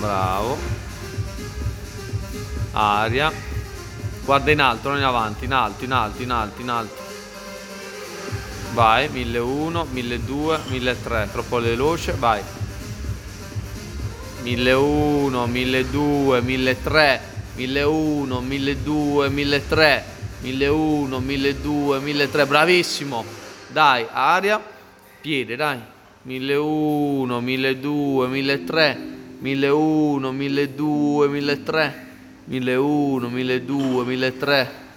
Bravo. Aria. Guarda in alto, non in avanti, in alto, in alto, in alto, in alto. Vai, 1001, 1200, 1300, troppo veloce, vai. 1001, 1200, 1300, 1001, 1200, 1300, 1001, 1200, 1300, bravissimo. Dai, aria, piede, dai. 1001, 1200, 1300, 1001, 1200, 1300, 1001, 1200, 1300.